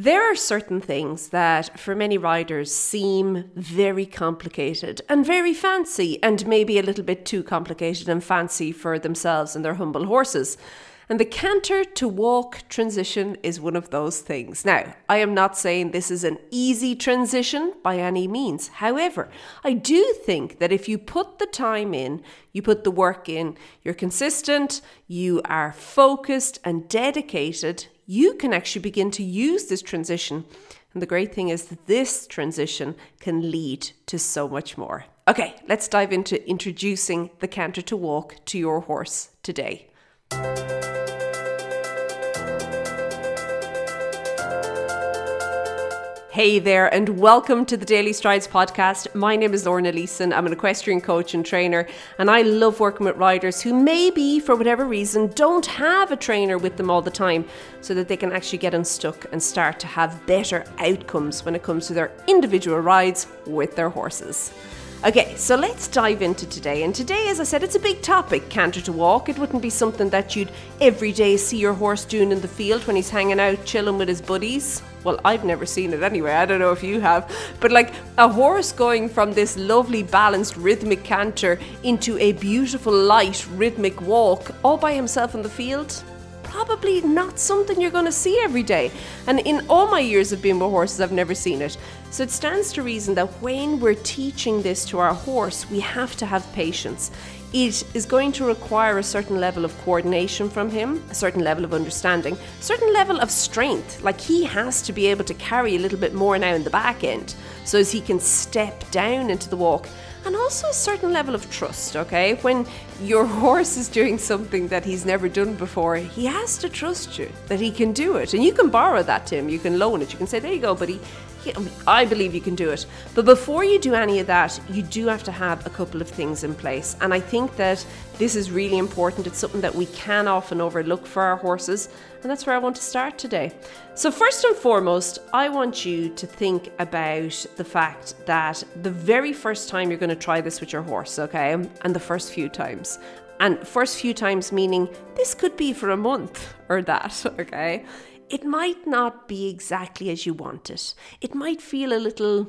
There are certain things that for many riders seem very complicated and very fancy, and maybe a little bit too complicated and fancy for themselves and their humble horses. And the canter to walk transition is one of those things. Now, I am not saying this is an easy transition by any means. However, I do think that if you put the time in, you put the work in, you're consistent, you are focused and dedicated, you can actually begin to use this transition. And the great thing is that this transition can lead to so much more. Okay, let's dive into introducing the canter to walk to your horse today. Hey there, and welcome to the Daily Strides podcast. My name is Lorna Leeson. I'm an equestrian coach and trainer, and I love working with riders who maybe, for whatever reason, don't have a trainer with them all the time so that they can actually get unstuck and start to have better outcomes when it comes to their individual rides with their horses. Okay, so let's dive into today. And today, as I said, it's a big topic canter to walk. It wouldn't be something that you'd every day see your horse doing in the field when he's hanging out chilling with his buddies well, I've never seen it anyway. I don't know if you have. But like a horse going from this lovely, balanced, rhythmic canter into a beautiful, light, rhythmic walk all by himself in the field. Probably not something you're going to see every day. And in all my years of being with horses, I've never seen it. So it stands to reason that when we're teaching this to our horse, we have to have patience it is going to require a certain level of coordination from him, a certain level of understanding, a certain level of strength. Like he has to be able to carry a little bit more now in the back end so as he can step down into the walk. And also a certain level of trust, okay? When your horse is doing something that he's never done before, he has to trust you that he can do it. And you can borrow that to him, you can loan it, you can say, There you go, buddy I believe you can do it. But before you do any of that, you do have to have a couple of things in place. And I think that this is really important. It's something that we can often overlook for our horses. And that's where I want to start today. So, first and foremost, I want you to think about the fact that the very first time you're going to try this with your horse, okay, and the first few times, and first few times meaning this could be for a month or that, okay? It might not be exactly as you want it. It might feel a little,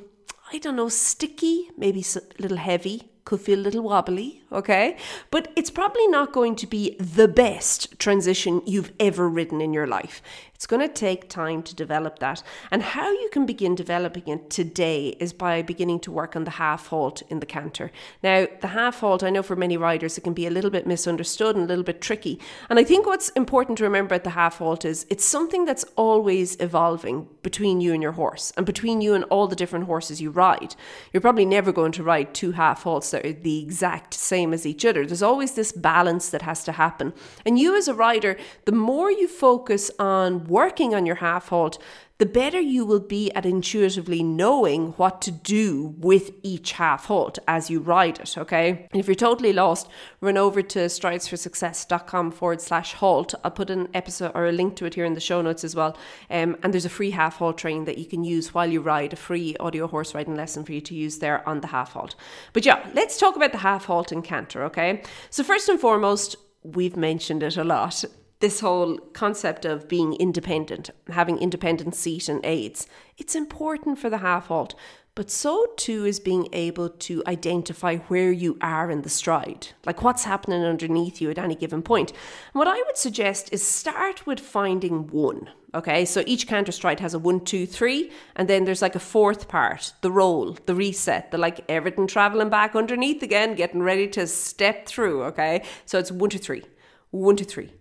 I don't know, sticky, maybe a little heavy, could feel a little wobbly, okay? But it's probably not going to be the best transition you've ever ridden in your life. It's going to take time to develop that. And how you can begin developing it today is by beginning to work on the half halt in the canter. Now, the half halt, I know for many riders, it can be a little bit misunderstood and a little bit tricky. And I think what's important to remember at the half halt is it's something that's always evolving between you and your horse and between you and all the different horses you ride. You're probably never going to ride two half halts that are the exact same as each other. There's always this balance that has to happen. And you as a rider, the more you focus on working on your half halt, the better you will be at intuitively knowing what to do with each half halt as you ride it. Okay. And if you're totally lost, run over to stridesforsuccess.com forward slash halt. I'll put an episode or a link to it here in the show notes as well. Um, and there's a free half halt training that you can use while you ride, a free audio horse riding lesson for you to use there on the half halt. But yeah, let's talk about the half halt and canter. Okay. So, first and foremost, we've mentioned it a lot this whole concept of being independent, having independent seat and aids, it's important for the half halt, but so too is being able to identify where you are in the stride, like what's happening underneath you at any given point. And what I would suggest is start with finding one. Okay, so each canter stride has a one, two, three, and then there's like a fourth part the roll, the reset, the like everything traveling back underneath again, getting ready to step through. Okay, so it's one, two, three, one, two, three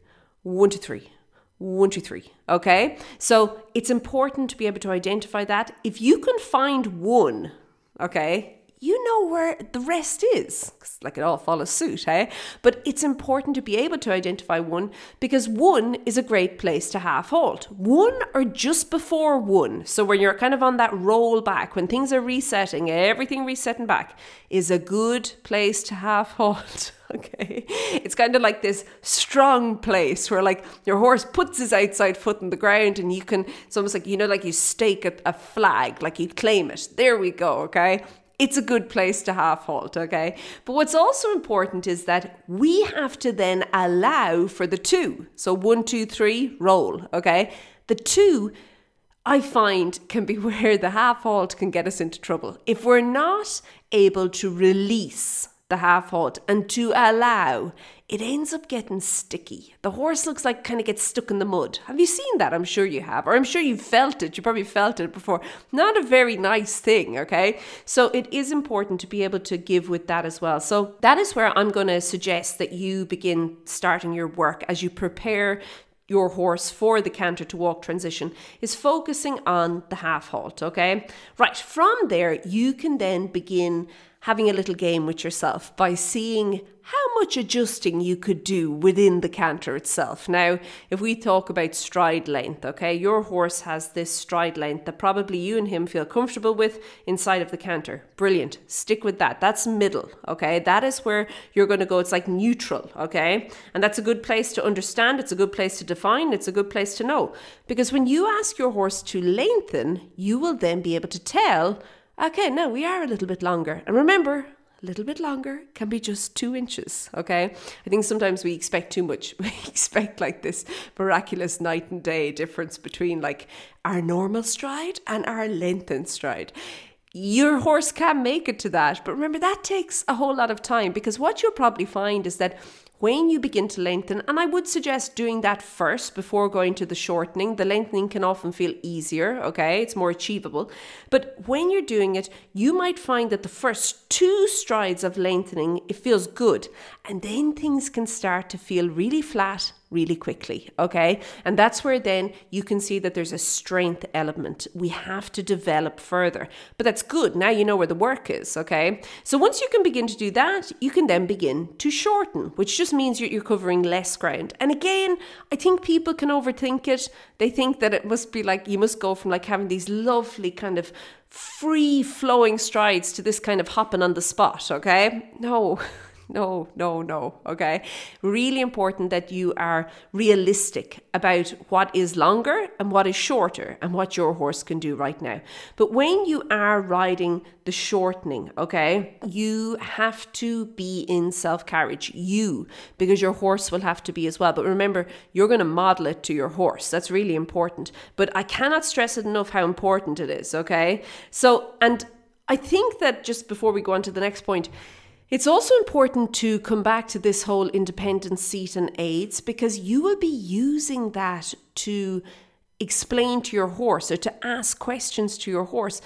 one, two, three. One, two, three. Okay? So it's important to be able to identify that. If you can find one, okay, you know where the rest is. Like it all follows suit, hey? But it's important to be able to identify one because one is a great place to half halt. One or just before one. So when you're kind of on that roll back, when things are resetting, everything resetting back, is a good place to half halt. Okay. It's kind of like this strong place where like your horse puts his outside foot in the ground and you can, it's almost like, you know, like you stake a, a flag, like you claim it. There we go. Okay it's a good place to half halt, okay? But what's also important is that we have to then allow for the two. So one, two, three, roll, okay? The two I find can be where the half halt can get us into trouble. If we're not able to release the half halt and to allow, it ends up getting sticky. The horse looks like kind of gets stuck in the mud. Have you seen that? I'm sure you have, or I'm sure you've felt it. You probably felt it before. Not a very nice thing, okay? So it is important to be able to give with that as well. So that is where I'm going to suggest that you begin starting your work as you prepare your horse for the canter to walk transition is focusing on the half halt, okay? Right, from there, you can then begin having a little game with yourself by seeing how much adjusting you could do within the canter itself. Now, if we talk about stride length, okay, your horse has this stride length that probably you and him feel comfortable with inside of the canter. Brilliant. Stick with that. That's middle, okay? That is where you're going to go. It's like neutral, okay? And that's a good place to understand. It's a good place to define. It's a good place to know. Because when you ask your horse to lengthen, you will then be able to tell okay, no, we are a little bit longer. And remember, a little bit longer can be just two inches. Okay. I think sometimes we expect too much. We expect like this miraculous night and day difference between like our normal stride and our lengthened stride. Your horse can make it to that, but remember that takes a whole lot of time because what you'll probably find is that when you begin to lengthen, and I would suggest doing that first before going to the shortening. The lengthening can often feel easier, okay? It's more achievable. But when you're doing it, you might find that the first two strides of lengthening, it feels good. And then things can start to feel really flat really quickly, okay? And that's where then you can see that there's a strength element. We have to develop further. But that's good. Now you know where the work is, okay? So once you can begin to do that, you can then begin to shorten, which just means you're, covering less ground. And again, I think people can overthink it. They think that it must be like you must go from like having these lovely kind of free flowing strides to this kind of hopping on the spot, okay? No. no, no, no. Okay. Really important that you are realistic about what is longer and what is shorter and what your horse can do right now. But when you are riding the shortening, okay, you have to be in self carriage, you, because your horse will have to be as well. But remember, you're going to model it to your horse. That's really important. But I cannot stress it enough how important it is, okay? So, and I think that just before we go on to the next point, it's also important to come back to this whole independent seat and aids because you will be using that to explain to your horse or to ask questions to your horse.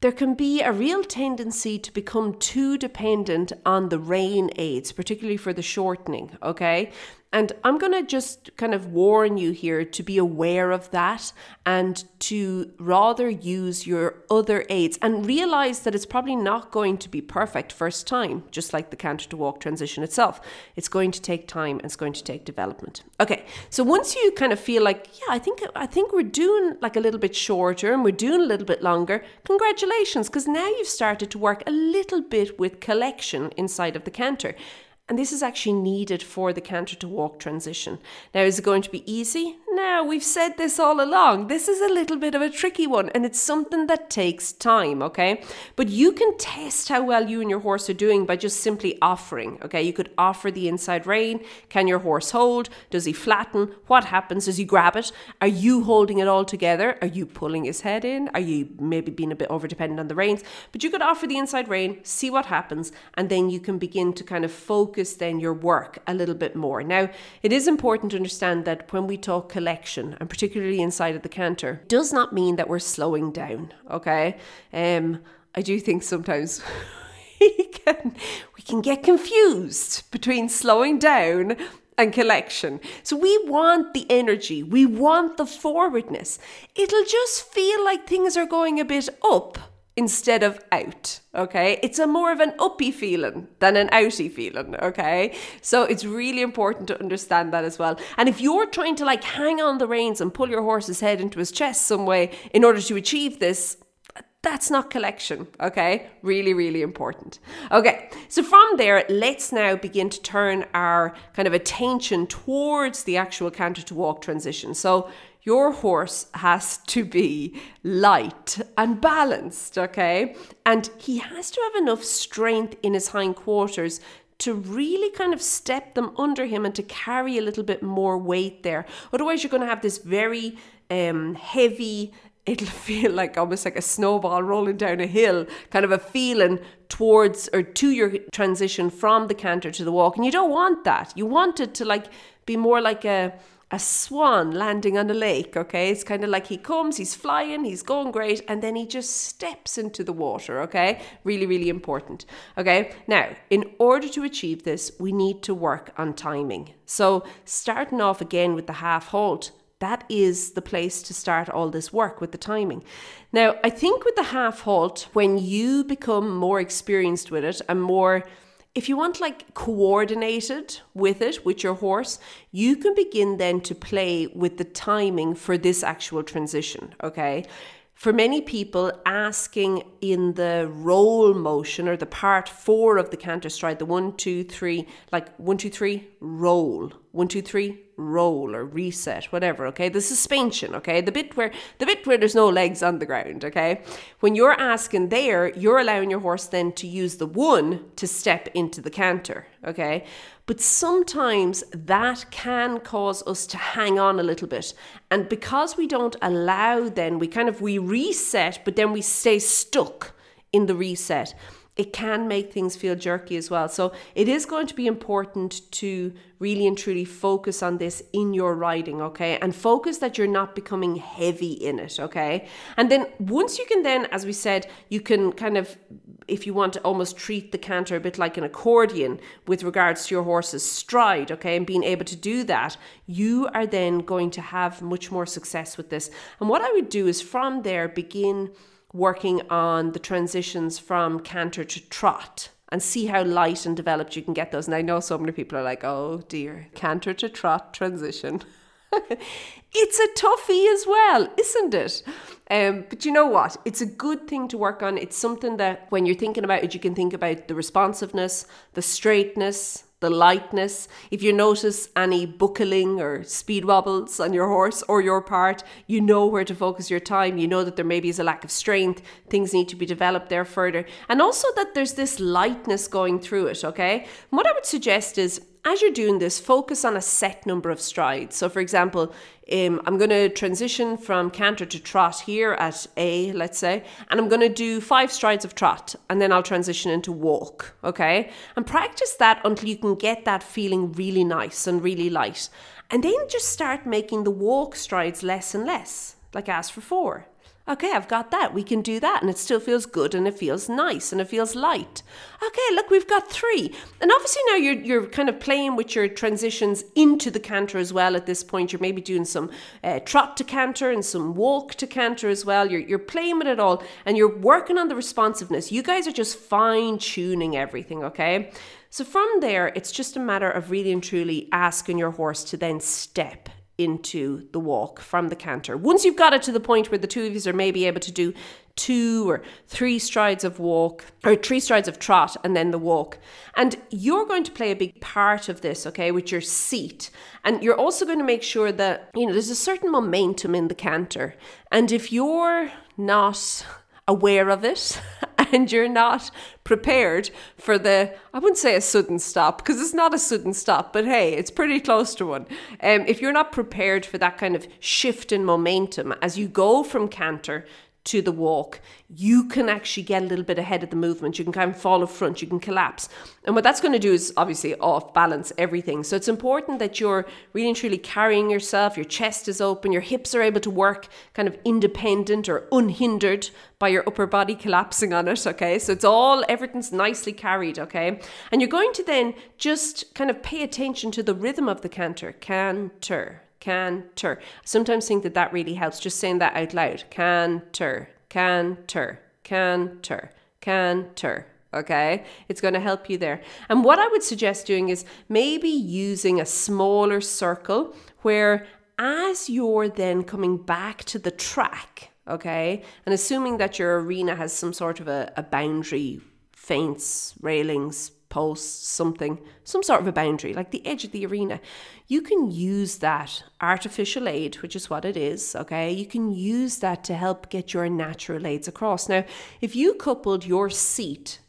There can be a real tendency to become too dependent on the rein aids, particularly for the shortening, okay? And I'm going to just kind of warn you here to be aware of that and to rather use your other aids and realize that it's probably not going to be perfect first time, just like the canter to walk transition itself. It's going to take time and it's going to take development. Okay, so once you kind of feel like, yeah, I think I think we're doing like a little bit shorter and we're doing a little bit longer, congratulations, because now you've started to work a little bit with collection inside of the canter. And this is actually needed for the canter to walk transition. Now, is it going to be easy? No, we've said this all along. This is a little bit of a tricky one, and it's something that takes time, okay? But you can test how well you and your horse are doing by just simply offering, okay? You could offer the inside rein. Can your horse hold? Does he flatten? What happens? Does he grab it? Are you holding it all together? Are you pulling his head in? Are you maybe being a bit over dependent on the reins? But you could offer the inside rein, see what happens, and then you can begin to kind of focus then your work a little bit more. Now, it is important to understand that when we talk collection, and particularly inside of the canter, does not mean that we're slowing down, okay? Um, I do think sometimes we can, we can get confused between slowing down and collection. So we want the energy, we want the forwardness. It'll just feel like things are going a bit up instead of out. Okay. It's a more of an uppy feeling than an outy feeling. Okay. So it's really important to understand that as well. And if you're trying to like hang on the reins and pull your horse's head into his chest some way in order to achieve this, that's not collection, okay? Really, really important. Okay, so from there, let's now begin to turn our kind of attention towards the actual canter to walk transition. So your horse has to be light and balanced, okay? And he has to have enough strength in his hindquarters to really kind of step them under him and to carry a little bit more weight there. Otherwise, you're going to have this very um, heavy it'll feel like almost like a snowball rolling down a hill, kind of a feeling towards or to your transition from the canter to the walk. And you don't want that. You want it to like be more like a a swan landing on a lake, okay? It's kind of like he comes, he's flying, he's going great, and then he just steps into the water, okay? Really, really important, okay? Now, in order to achieve this, we need to work on timing. So, starting off again with the half halt, that is the place to start all this work with the timing. Now, I think with the half halt, when you become more experienced with it and more if you want like coordinated with it with your horse you can begin then to play with the timing for this actual transition okay? For many people, asking in the roll motion or the part four of the canter stride, the one, two, three, like one, two, three, roll, one, two, three, roll or reset, whatever, okay? The suspension, okay? The bit where the bit where there's no legs on the ground, okay? When you're asking there, you're allowing your horse then to use the one to step into the canter, okay? But sometimes that can cause us to hang on a little bit. And because we don't allow then we kind of we reset, but then we stay stuck in the reset it can make things feel jerky as well. So it is going to be important to really and truly focus on this in your riding, okay? And focus that you're not becoming heavy in it, okay? And then once you can then, as we said, you can kind of if you want to almost treat the canter a bit like an accordion with regards to your horse's stride, okay, and being able to do that, you are then going to have much more success with this. And what I would do is from there begin working on the transitions from canter to trot and see how light and developed you can get those. And I know so many people are like, oh dear, canter to trot transition. it's a toughie as well, isn't it? Um, but you know what? It's a good thing to work on. It's something that when you're thinking about it, you can think about the responsiveness, the straightness, the lightness. If you notice any buckling or speed wobbles on your horse or your part, you know where to focus your time. You know that there maybe is a lack of strength, things need to be developed there further. And also that there's this lightness going through it, okay? And what I would suggest is as you're doing this, focus on a set number of strides. So, for example, um, I'm going to transition from canter to trot here at A, let's say, and I'm going to do five strides of trot, and then I'll transition into walk, okay? And practice that until you can get that feeling really nice and really light. And then just start making the walk strides less and less, like as for four okay, I've got that. We can do that. And it still feels good and it feels nice and it feels light. Okay, look, we've got three. And obviously now you're, you're kind of playing with your transitions into the canter as well at this point. You're maybe doing some uh, trot to canter and some walk to canter as well. You're, you're playing with it all and you're working on the responsiveness. You guys are just fine tuning everything, okay? So from there, it's just a matter of really and truly asking your horse to then step into the walk from the canter. Once you've got it to the point where the two of you are maybe able to do two or three strides of walk or three strides of trot and then the walk. And you're going to play a big part of this, okay, with your seat. And you're also going to make sure that, you know, there's a certain momentum in the canter. And if you're not aware of it and you're not prepared for the, I wouldn't say a sudden stop because it's not a sudden stop, but hey, it's pretty close to one. Um, if you're not prepared for that kind of shift in momentum as you go from canter to the walk, you can actually get a little bit ahead of the movement. You can kind of fall up front, you can collapse. And what that's going to do is obviously off balance everything. So it's important that you're really and truly carrying yourself, your chest is open, your hips are able to work kind of independent or unhindered by your upper body collapsing on it. Okay. So it's all, everything's nicely carried. Okay. And you're going to then just kind of pay attention to the rhythm of the canter. Canter canter. I sometimes think that that really helps, just saying that out loud. Canter, canter, canter, canter. Okay, it's going to help you there. And what I would suggest doing is maybe using a smaller circle where, as you're then coming back to the track, okay, and assuming that your arena has some sort of a, a boundary, fence, railings, posts, something, some sort of a boundary, like the edge of the arena, you can use that artificial aid, which is what it is, okay? You can use that to help get your natural aids across. Now, if you coupled your seat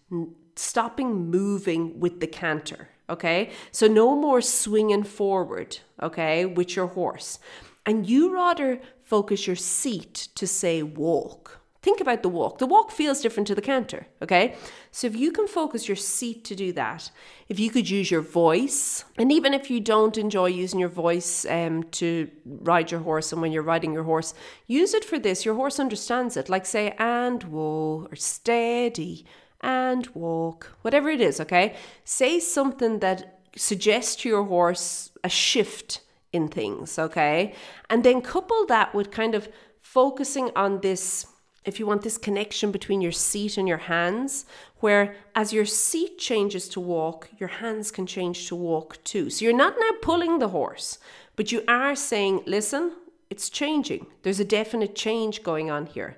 stopping moving with the canter, okay? So no more swinging forward, okay, with your horse. And you rather focus your seat to say walk. Think about the walk. The walk feels different to the canter, okay? So if you can focus your seat to do that, if you could use your voice, and even if you don't enjoy using your voice um, to ride your horse, and when you're riding your horse, use it for this. Your horse understands it. Like say, and whoa, or steady, and walk, whatever it is, okay? Say something that suggests to your horse a shift in things, okay? And then couple that with kind of focusing on this if you want this connection between your seat and your hands, where as your seat changes to walk, your hands can change to walk too. So you're not now pulling the horse, but you are saying, listen, it's changing. There's a definite change going on here.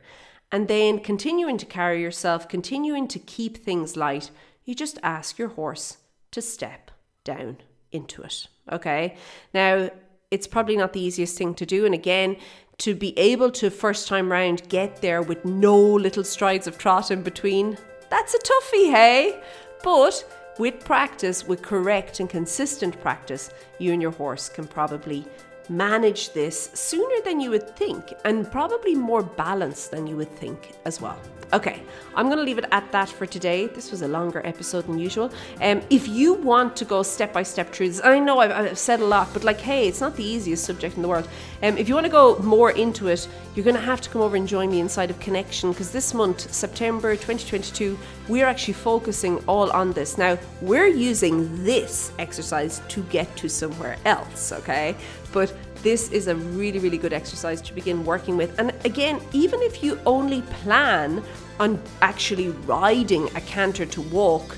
And then continuing to carry yourself, continuing to keep things light, you just ask your horse to step down into it. Okay. Now, it's probably not the easiest thing to do. And again, to be able to first time round get there with no little strides of trot in between, that's a toughie, hey? But with practice, with correct and consistent practice, you and your horse can probably manage this sooner than you would think and probably more balanced than you would think as well. Okay, I'm going to leave it at that for today. This was a longer episode than usual. Um, if you want to go step by step through this, I know I've, I've, said a lot, but like, hey, it's not the easiest subject in the world. Um, if you want to go more into it, you're going to have to come over and join me inside of Connection because this month, September 2022, we're actually focusing all on this. Now, we're using this exercise to get to somewhere else, okay? But this is a really, really good exercise to begin working with. And again, even if you only plan on actually riding a canter to walk,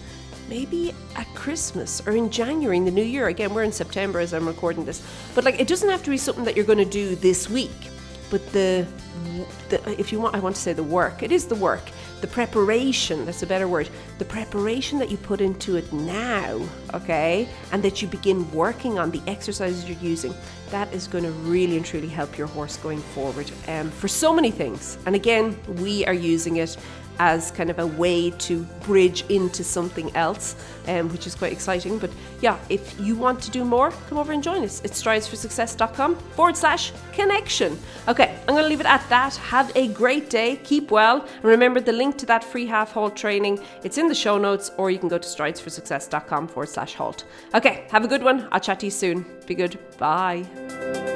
maybe at Christmas or in January in the new year. Again, we're in September as I'm recording this. But like it doesn't have to be something that you're going to do this week. But the, the if you want I want to say the work, it is the work the preparation, that's a better word, the preparation that you put into it now, okay, and that you begin working on the exercises you're using, that is going to really and truly help your horse going forward um, for so many things. And again, we are using it as kind of a way to bridge into something else, um, which is quite exciting. But yeah, if you want to do more, come over and join us. It's stridesforsuccess.com forward slash connection. Okay, I'm going to leave it at that. Have a great day. Keep well. And remember the link to that free half halt training, it's in the show notes, or you can go to stridesforsuccess.com forward slash halt. Okay, have a good one. I'll chat to you soon. Be good. Bye.